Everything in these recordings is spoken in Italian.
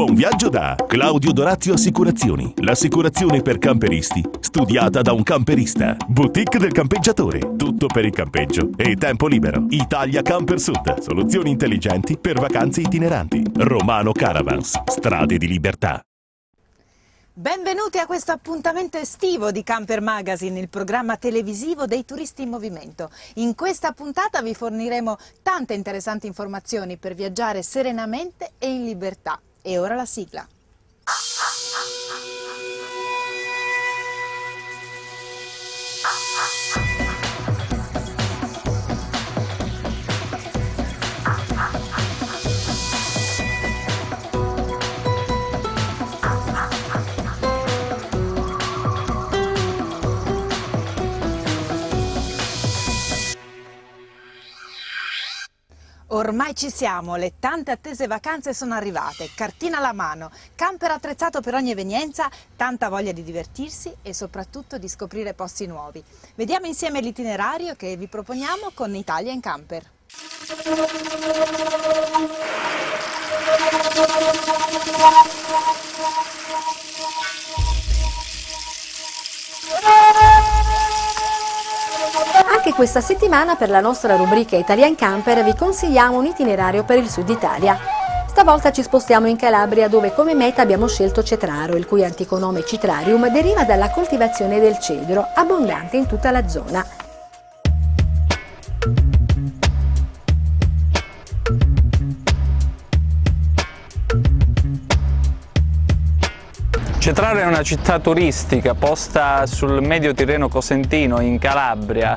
Buon viaggio da Claudio Dorazio Assicurazioni, l'assicurazione per camperisti, studiata da un camperista. Boutique del campeggiatore, tutto per il campeggio e tempo libero. Italia Camper Sud, soluzioni intelligenti per vacanze itineranti. Romano Caravans, strade di libertà. Benvenuti a questo appuntamento estivo di Camper Magazine, il programma televisivo dei turisti in movimento. In questa puntata vi forniremo tante interessanti informazioni per viaggiare serenamente e in libertà. E ora la sigla. Ormai ci siamo, le tante attese vacanze sono arrivate, cartina alla mano, camper attrezzato per ogni evenienza, tanta voglia di divertirsi e soprattutto di scoprire posti nuovi. Vediamo insieme l'itinerario che vi proponiamo con Italia in Camper. Anche questa settimana per la nostra rubrica Italian Camper vi consigliamo un itinerario per il sud Italia. Stavolta ci spostiamo in Calabria dove come meta abbiamo scelto Cetraro, il cui antico nome Citrarium deriva dalla coltivazione del cedro, abbondante in tutta la zona. Cetraro è una città turistica posta sul medio Tirreno Cosentino in Calabria,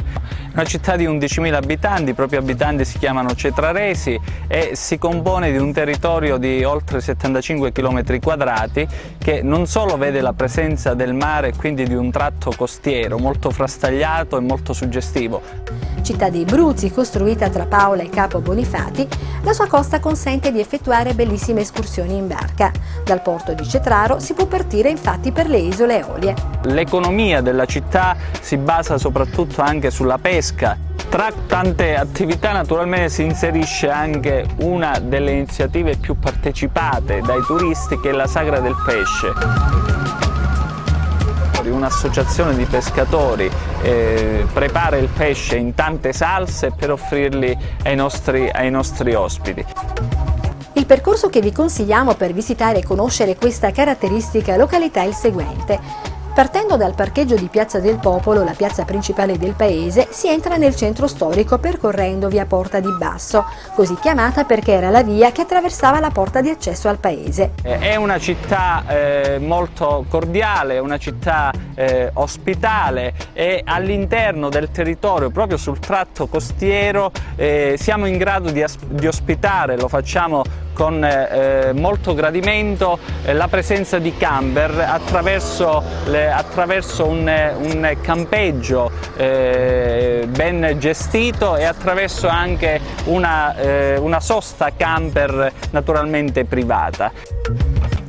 una città di 11.000 abitanti, i propri abitanti si chiamano cetraresi e si compone di un territorio di oltre 75 km quadrati che non solo vede la presenza del mare e quindi di un tratto costiero molto frastagliato e molto suggestivo. Città dei Bruzzi, costruita tra Paola e Capo Bonifati, la sua costa consente di effettuare bellissime escursioni in barca. Dal porto di Cetraro si può partire infatti per le isole Eolie. L'economia della città si basa soprattutto anche sulla pesca. Tra tante attività naturalmente si inserisce anche una delle iniziative più partecipate dai turisti che è la Sagra del Pesce un'associazione di pescatori eh, prepara il pesce in tante salse per offrirli ai nostri, ai nostri ospiti. Il percorso che vi consigliamo per visitare e conoscere questa caratteristica località è il seguente. Partendo dal parcheggio di Piazza del Popolo, la piazza principale del paese, si entra nel centro storico percorrendo via Porta di Basso, così chiamata perché era la via che attraversava la porta di accesso al paese. È una città eh, molto cordiale, una città eh, ospitale e all'interno del territorio, proprio sul tratto costiero, eh, siamo in grado di, di ospitare, lo facciamo con eh, molto gradimento eh, la presenza di camper attraverso, le, attraverso un, un, campeggio eh, ben gestito e attraverso anche una, eh, una sosta camper naturalmente privata.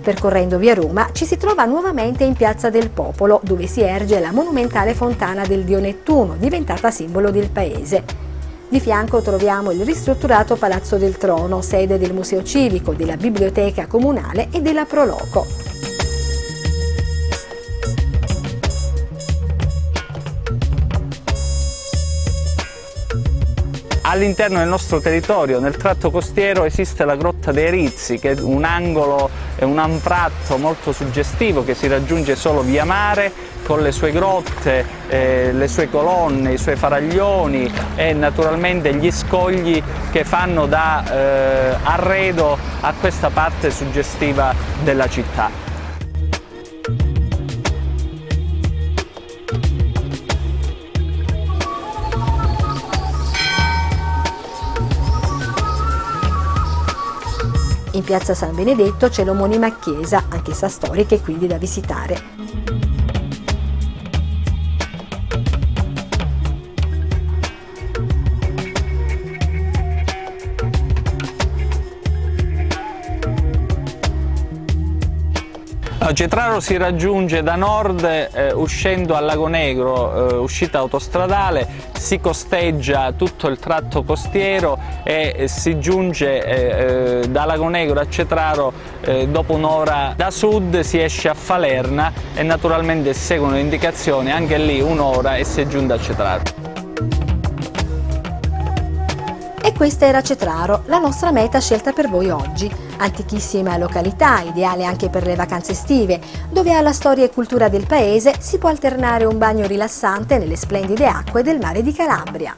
Percorrendo via Roma ci si trova nuovamente in Piazza del Popolo, dove si erge la monumentale fontana del dio Nettuno, diventata simbolo del paese. Di fianco troviamo il ristrutturato Palazzo del Trono, sede del Museo Civico, della Biblioteca Comunale e della Proloco. All'interno del nostro territorio, nel tratto costiero, esiste la Grotta dei Rizzi, che è un angolo e un anfratto molto suggestivo che si raggiunge solo via mare con le sue grotte, eh, le sue colonne, i suoi faraglioni e naturalmente gli scogli che fanno da eh, arredo a questa parte suggestiva della città. In piazza San Benedetto c'è l'omonima chiesa, anch'essa storica e quindi da visitare. Cetraro si raggiunge da nord eh, uscendo al Lago Negro, eh, uscita autostradale, si costeggia tutto il tratto costiero e eh, si giunge eh, eh, da Lago Negro a Cetraro eh, dopo un'ora da sud, si esce a Falerna e naturalmente seguono le indicazioni, anche lì un'ora e si è giunta a Cetraro. E questa era Cetraro, la nostra meta scelta per voi oggi. Antichissima località, ideale anche per le vacanze estive, dove alla storia e cultura del paese si può alternare un bagno rilassante nelle splendide acque del mare di Calabria.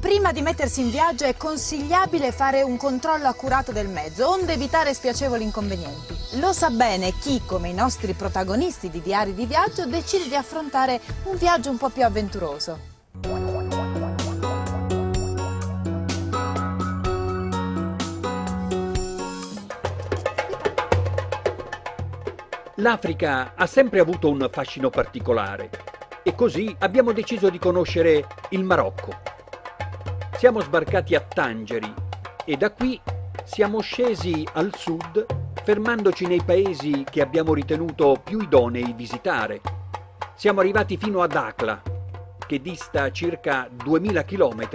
Prima di mettersi in viaggio è consigliabile fare un controllo accurato del mezzo, onde evitare spiacevoli inconvenienti. Lo sa bene chi, come i nostri protagonisti di diari di viaggio, decide di affrontare un viaggio un po' più avventuroso. L'Africa ha sempre avuto un fascino particolare e così abbiamo deciso di conoscere il Marocco. Siamo sbarcati a Tangeri e da qui siamo scesi al sud fermandoci nei paesi che abbiamo ritenuto più idonei visitare. Siamo arrivati fino ad Akla, che dista circa 2000 km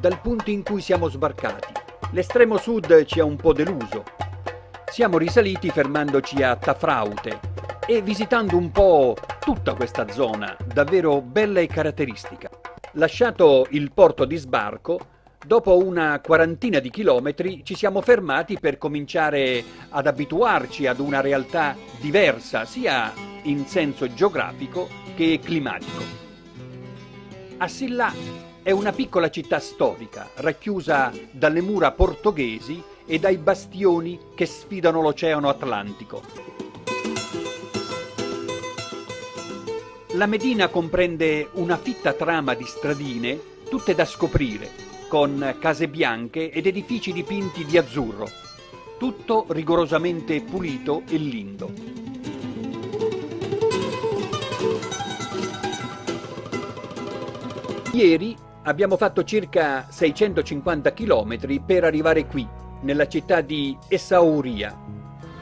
dal punto in cui siamo sbarcati. L'estremo sud ci ha un po' deluso. Siamo risaliti fermandoci a Tafraute e visitando un po' tutta questa zona, davvero bella e caratteristica. Lasciato il porto di sbarco, dopo una quarantina di chilometri ci siamo fermati per cominciare ad abituarci ad una realtà diversa, sia in senso geografico che climatico. Assillà è una piccola città storica, racchiusa dalle mura portoghesi e dai bastioni che sfidano l'Oceano Atlantico. La Medina comprende una fitta trama di stradine, tutte da scoprire, con case bianche ed edifici dipinti di azzurro. Tutto rigorosamente pulito e lindo. Ieri abbiamo fatto circa 650 km per arrivare qui, nella città di Essaouria.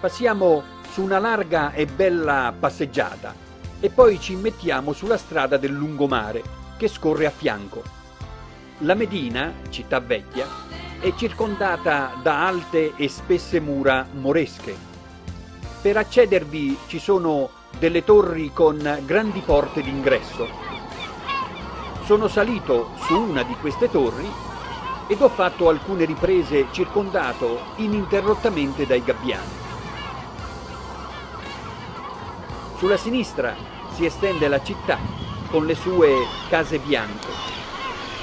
Passiamo su una larga e bella passeggiata e poi ci mettiamo sulla strada del lungomare che scorre a fianco. La Medina, città vecchia, è circondata da alte e spesse mura moresche. Per accedervi ci sono delle torri con grandi porte d'ingresso. Sono salito su una di queste torri ed ho fatto alcune riprese circondato ininterrottamente dai gabbiani. Sulla sinistra si estende la città con le sue case bianche.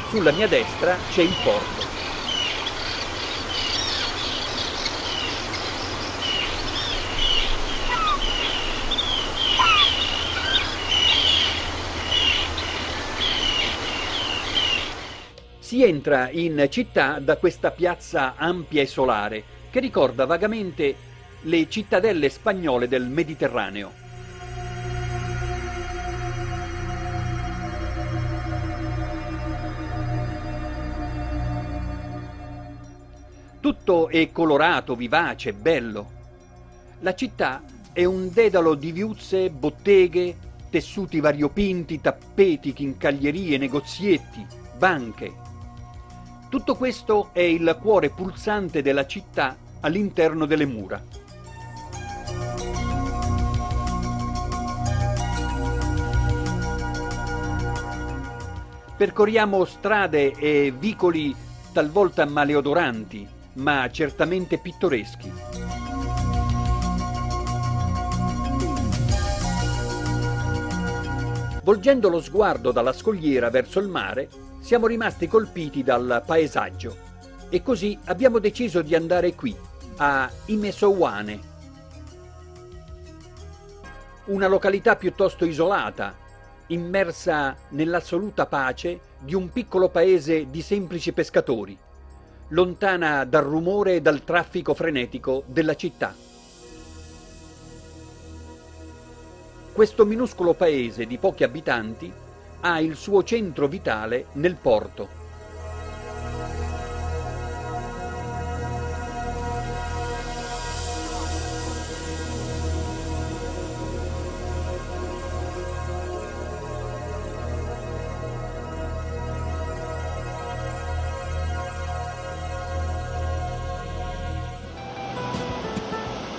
Sulla mia destra c'è il porto. Si entra in città da questa piazza ampia e solare che ricorda vagamente le cittadelle spagnole del Mediterraneo. Tutto è colorato, vivace, bello. La città è un dedalo di viuzze, botteghe, tessuti variopinti, tappeti, chincaglierie, negozietti, banche. Tutto questo è il cuore pulsante della città all'interno delle mura. Percorriamo strade e vicoli talvolta maleodoranti, ma certamente pittoreschi. Volgendo lo sguardo dalla scogliera verso il mare, siamo rimasti colpiti dal paesaggio e così abbiamo deciso di andare qui, a Imesowane, una località piuttosto isolata, immersa nell'assoluta pace di un piccolo paese di semplici pescatori lontana dal rumore e dal traffico frenetico della città. Questo minuscolo paese di pochi abitanti ha il suo centro vitale nel porto.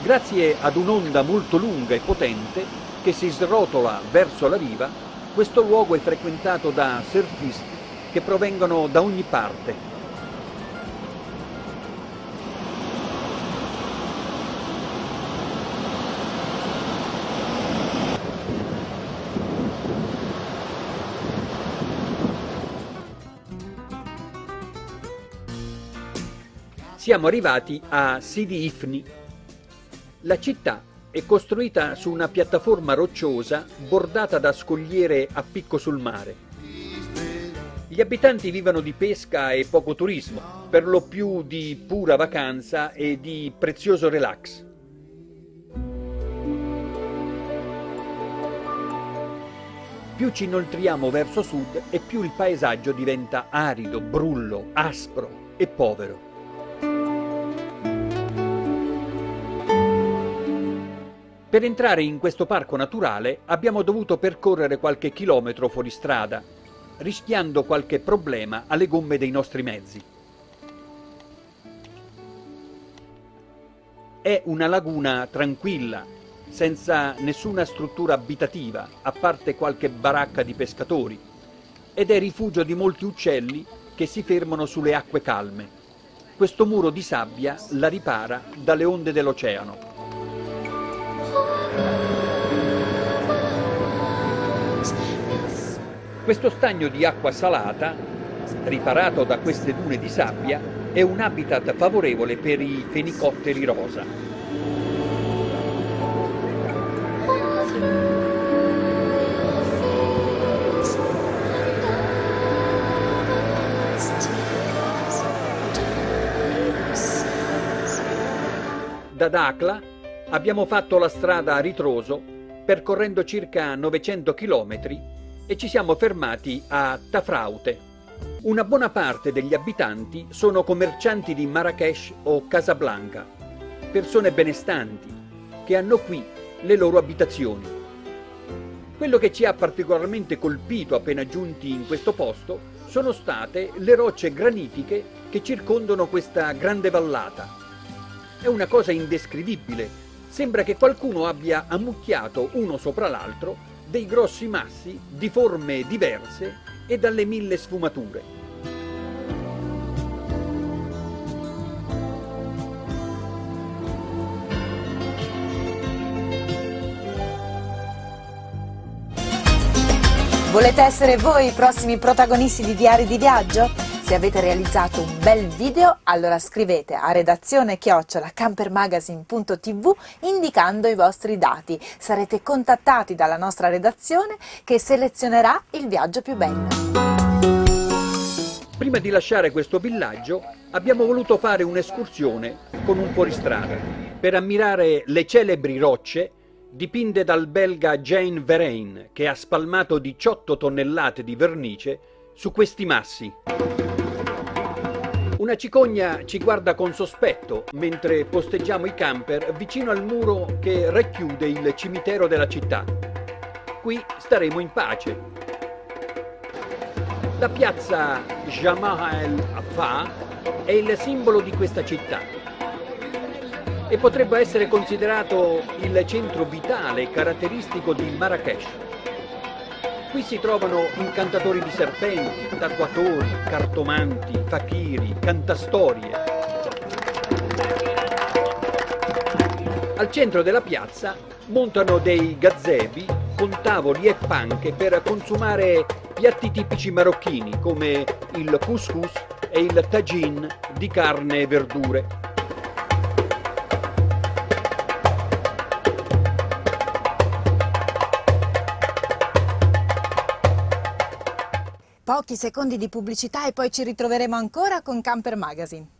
Grazie ad un'onda molto lunga e potente che si srotola verso la riva, questo luogo è frequentato da surfisti che provengono da ogni parte siamo arrivati a Sidi Ifni. La città è costruita su una piattaforma rocciosa bordata da scogliere a picco sul mare. Gli abitanti vivono di pesca e poco turismo, per lo più di pura vacanza e di prezioso relax. Più ci inoltriamo verso sud e più il paesaggio diventa arido, brullo, aspro e povero. Per entrare in questo parco naturale abbiamo dovuto percorrere qualche chilometro fuori strada, rischiando qualche problema alle gomme dei nostri mezzi. È una laguna tranquilla, senza nessuna struttura abitativa, a parte qualche baracca di pescatori, ed è rifugio di molti uccelli che si fermano sulle acque calme. Questo muro di sabbia la ripara dalle onde dell'oceano. Questo stagno di acqua salata, riparato da queste dune di sabbia, è un habitat favorevole per i fenicotteri rosa. Da Dacla abbiamo fatto la strada a ritroso percorrendo circa 900 km e ci siamo fermati a Tafraute. Una buona parte degli abitanti sono commercianti di Marrakesh o Casablanca, persone benestanti che hanno qui le loro abitazioni. Quello che ci ha particolarmente colpito appena giunti in questo posto sono state le rocce granitiche che circondano questa grande vallata. È una cosa indescrivibile, sembra che qualcuno abbia ammucchiato uno sopra l'altro dei grossi massi di forme diverse e dalle mille sfumature. Volete essere voi i prossimi protagonisti di Diari di Viaggio? Se avete realizzato un bel video, allora scrivete a redazione chiocciola campermagazine.tv indicando i vostri dati. Sarete contattati dalla nostra redazione che selezionerà il viaggio più bello. Prima di lasciare questo villaggio abbiamo voluto fare un'escursione con un fuoristrada per ammirare le celebri rocce dipinte dal belga Jane Verein che ha spalmato 18 tonnellate di vernice su questi massi. Una cicogna ci guarda con sospetto mentre posteggiamo i camper vicino al muro che racchiude il cimitero della città. Qui staremo in pace. La piazza Jamaa el è il simbolo di questa città e potrebbe essere considerato il centro vitale caratteristico di Marrakesh. Qui si trovano incantatori di serpenti, tatuatori, cartomanti, fakiri, cantastorie. Al centro della piazza montano dei gazebi con tavoli e panche per consumare piatti tipici marocchini come il couscous e il tagine di carne e verdure. Pochi secondi di pubblicità e poi ci ritroveremo ancora con Camper Magazine.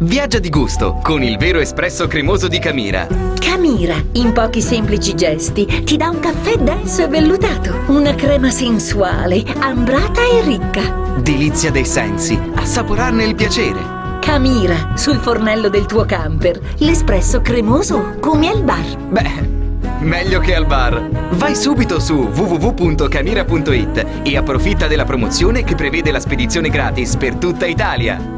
Viaggia di gusto con il vero espresso cremoso di Camira. Camira, in pochi semplici gesti, ti dà un caffè denso e vellutato, una crema sensuale, ambrata e ricca. Delizia dei sensi, assaporarne il piacere. Camira, sul fornello del tuo camper, l'espresso cremoso come al bar. Beh, meglio che al bar. Vai subito su www.camira.it e approfitta della promozione che prevede la spedizione gratis per tutta Italia.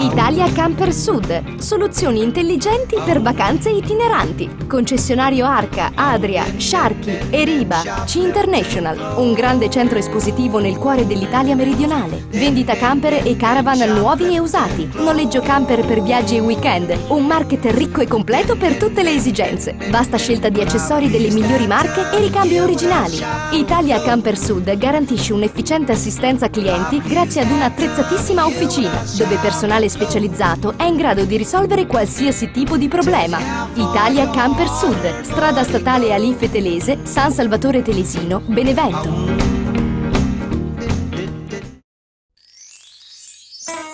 Italia Camper Sud. Soluzioni intelligenti per vacanze itineranti. Concessionario Arca, Adria, Sharky, Eriba, C International. Un grande centro espositivo nel cuore dell'Italia meridionale. Vendita camper e caravan nuovi e usati. Noleggio camper per viaggi e weekend. Un market ricco e completo per tutte le esigenze. Vasta scelta di accessori delle migliori marche e ricambi originali. Italia Camper Sud garantisce un'efficiente assistenza clienti grazie ad un'attrezzatissima officina, dove personale specializzato è in grado di risolvere qualsiasi tipo di problema. Italia Camper Sud, strada statale Alife Telese, San Salvatore Telesino, Benevento.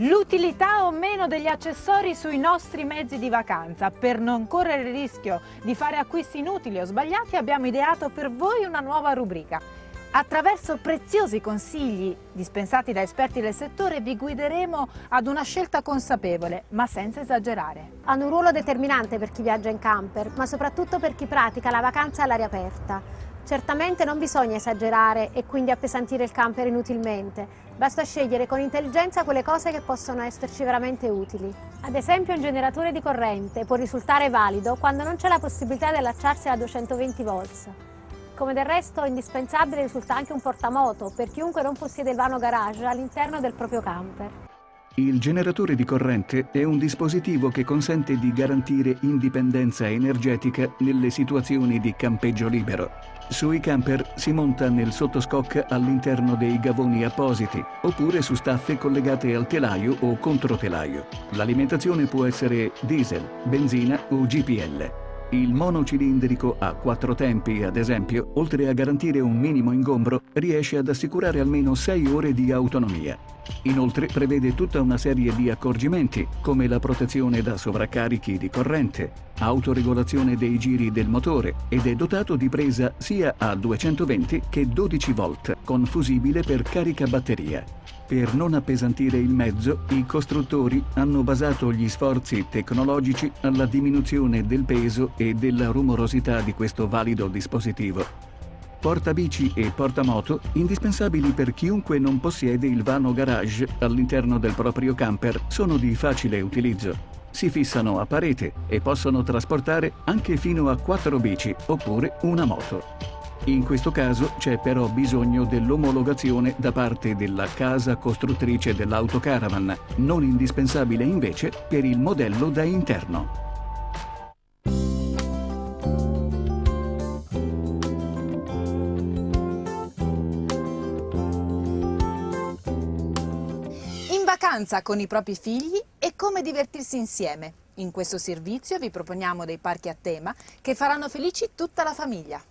L'utilità o meno degli accessori sui nostri mezzi di vacanza. Per non correre il rischio di fare acquisti inutili o sbagliati abbiamo ideato per voi una nuova rubrica. Attraverso preziosi consigli dispensati da esperti del settore vi guideremo ad una scelta consapevole, ma senza esagerare. Hanno un ruolo determinante per chi viaggia in camper, ma soprattutto per chi pratica la vacanza all'aria aperta. Certamente non bisogna esagerare e quindi appesantire il camper inutilmente, basta scegliere con intelligenza quelle cose che possono esserci veramente utili. Ad esempio un generatore di corrente può risultare valido quando non c'è la possibilità di allacciarsi a 220 volts. Come del resto indispensabile risulta anche un portamoto per chiunque non possiede il vano garage all'interno del proprio camper. Il generatore di corrente è un dispositivo che consente di garantire indipendenza energetica nelle situazioni di campeggio libero. Sui camper si monta nel sottoscocca all'interno dei gavoni appositi oppure su staffe collegate al telaio o controtelaio. L'alimentazione può essere diesel, benzina o GPL. Il monocilindrico a quattro tempi, ad esempio, oltre a garantire un minimo ingombro, riesce ad assicurare almeno 6 ore di autonomia. Inoltre prevede tutta una serie di accorgimenti, come la protezione da sovraccarichi di corrente, autoregolazione dei giri del motore ed è dotato di presa sia a 220 che 12 volt, con fusibile per carica batteria. Per non appesantire il mezzo, i costruttori hanno basato gli sforzi tecnologici alla diminuzione del peso e della rumorosità di questo valido dispositivo. Portabici e portamoto indispensabili per chiunque non possiede il vano garage all'interno del proprio camper sono di facile utilizzo. Si fissano a parete e possono trasportare anche fino a quattro bici oppure una moto. In questo caso c'è però bisogno dell'omologazione da parte della casa costruttrice dell'autocaravan, non indispensabile invece per il modello da interno. Vacanza con i propri figli e come divertirsi insieme. In questo servizio vi proponiamo dei parchi a tema che faranno felici tutta la famiglia.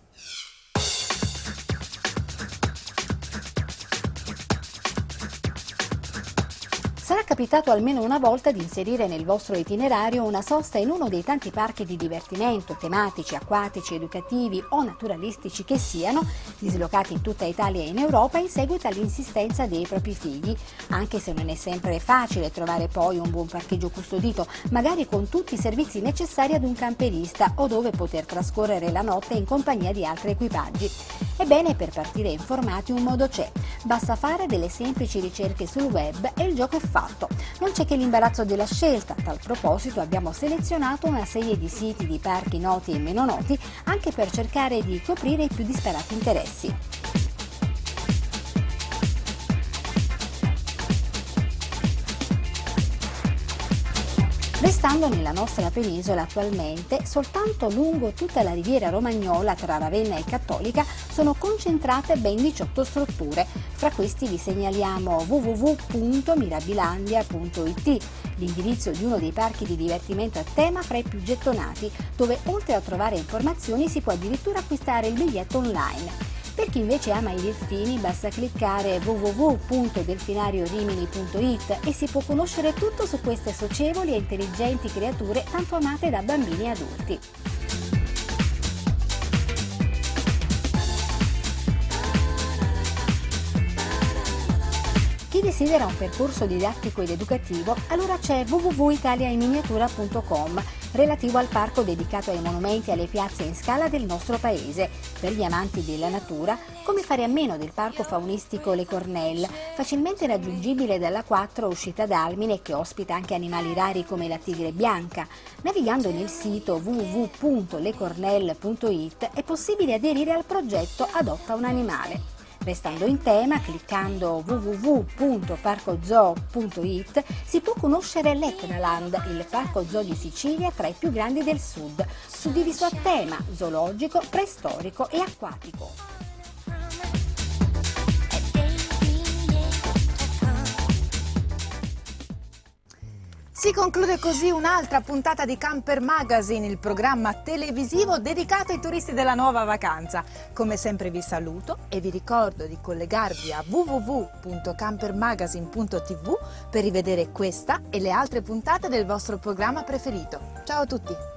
Capitato almeno una volta di inserire nel vostro itinerario una sosta in uno dei tanti parchi di divertimento, tematici, acquatici, educativi o naturalistici che siano, dislocati in tutta Italia e in Europa in seguito all'insistenza dei propri figli, anche se non è sempre facile trovare poi un buon parcheggio custodito, magari con tutti i servizi necessari ad un camperista o dove poter trascorrere la notte in compagnia di altri equipaggi. Ebbene, per partire informati un modo c'è, basta fare delle semplici ricerche sul web e il gioco è fatto. Non c'è che l'imbarazzo della scelta. A tal proposito abbiamo selezionato una serie di siti di parchi noti e meno noti anche per cercare di coprire i più disparati interessi. Restando nella nostra penisola attualmente, soltanto lungo tutta la riviera romagnola tra Ravenna e Cattolica sono concentrate ben 18 strutture. Fra questi vi segnaliamo www.mirabilandia.it, l'indirizzo di uno dei parchi di divertimento a tema fra i più gettonati, dove oltre a trovare informazioni si può addirittura acquistare il biglietto online. Per chi invece ama i delfini basta cliccare www.delfinariorimini.it e si può conoscere tutto su queste socievoli e intelligenti creature tanto amate da bambini e adulti. Chi desidera un percorso didattico ed educativo, allora c'è www.italiainminiatura.com relativo al parco dedicato ai monumenti e alle piazze in scala del nostro paese. Per gli amanti della natura, come fare a meno del parco faunistico Le Cornelle, facilmente raggiungibile dalla 4 uscita d'Almine che ospita anche animali rari come la tigre bianca. Navigando nel sito www.lecornelle.it è possibile aderire al progetto Adotta un animale. Restando in tema, cliccando www.parcozoo.it si può conoscere l'Etnaland, il parco zoo di Sicilia tra i più grandi del sud, suddiviso a tema zoologico, preistorico e acquatico. Si conclude così un'altra puntata di Camper Magazine, il programma televisivo dedicato ai turisti della nuova vacanza. Come sempre vi saluto e vi ricordo di collegarvi a www.campermagazine.tv per rivedere questa e le altre puntate del vostro programma preferito. Ciao a tutti!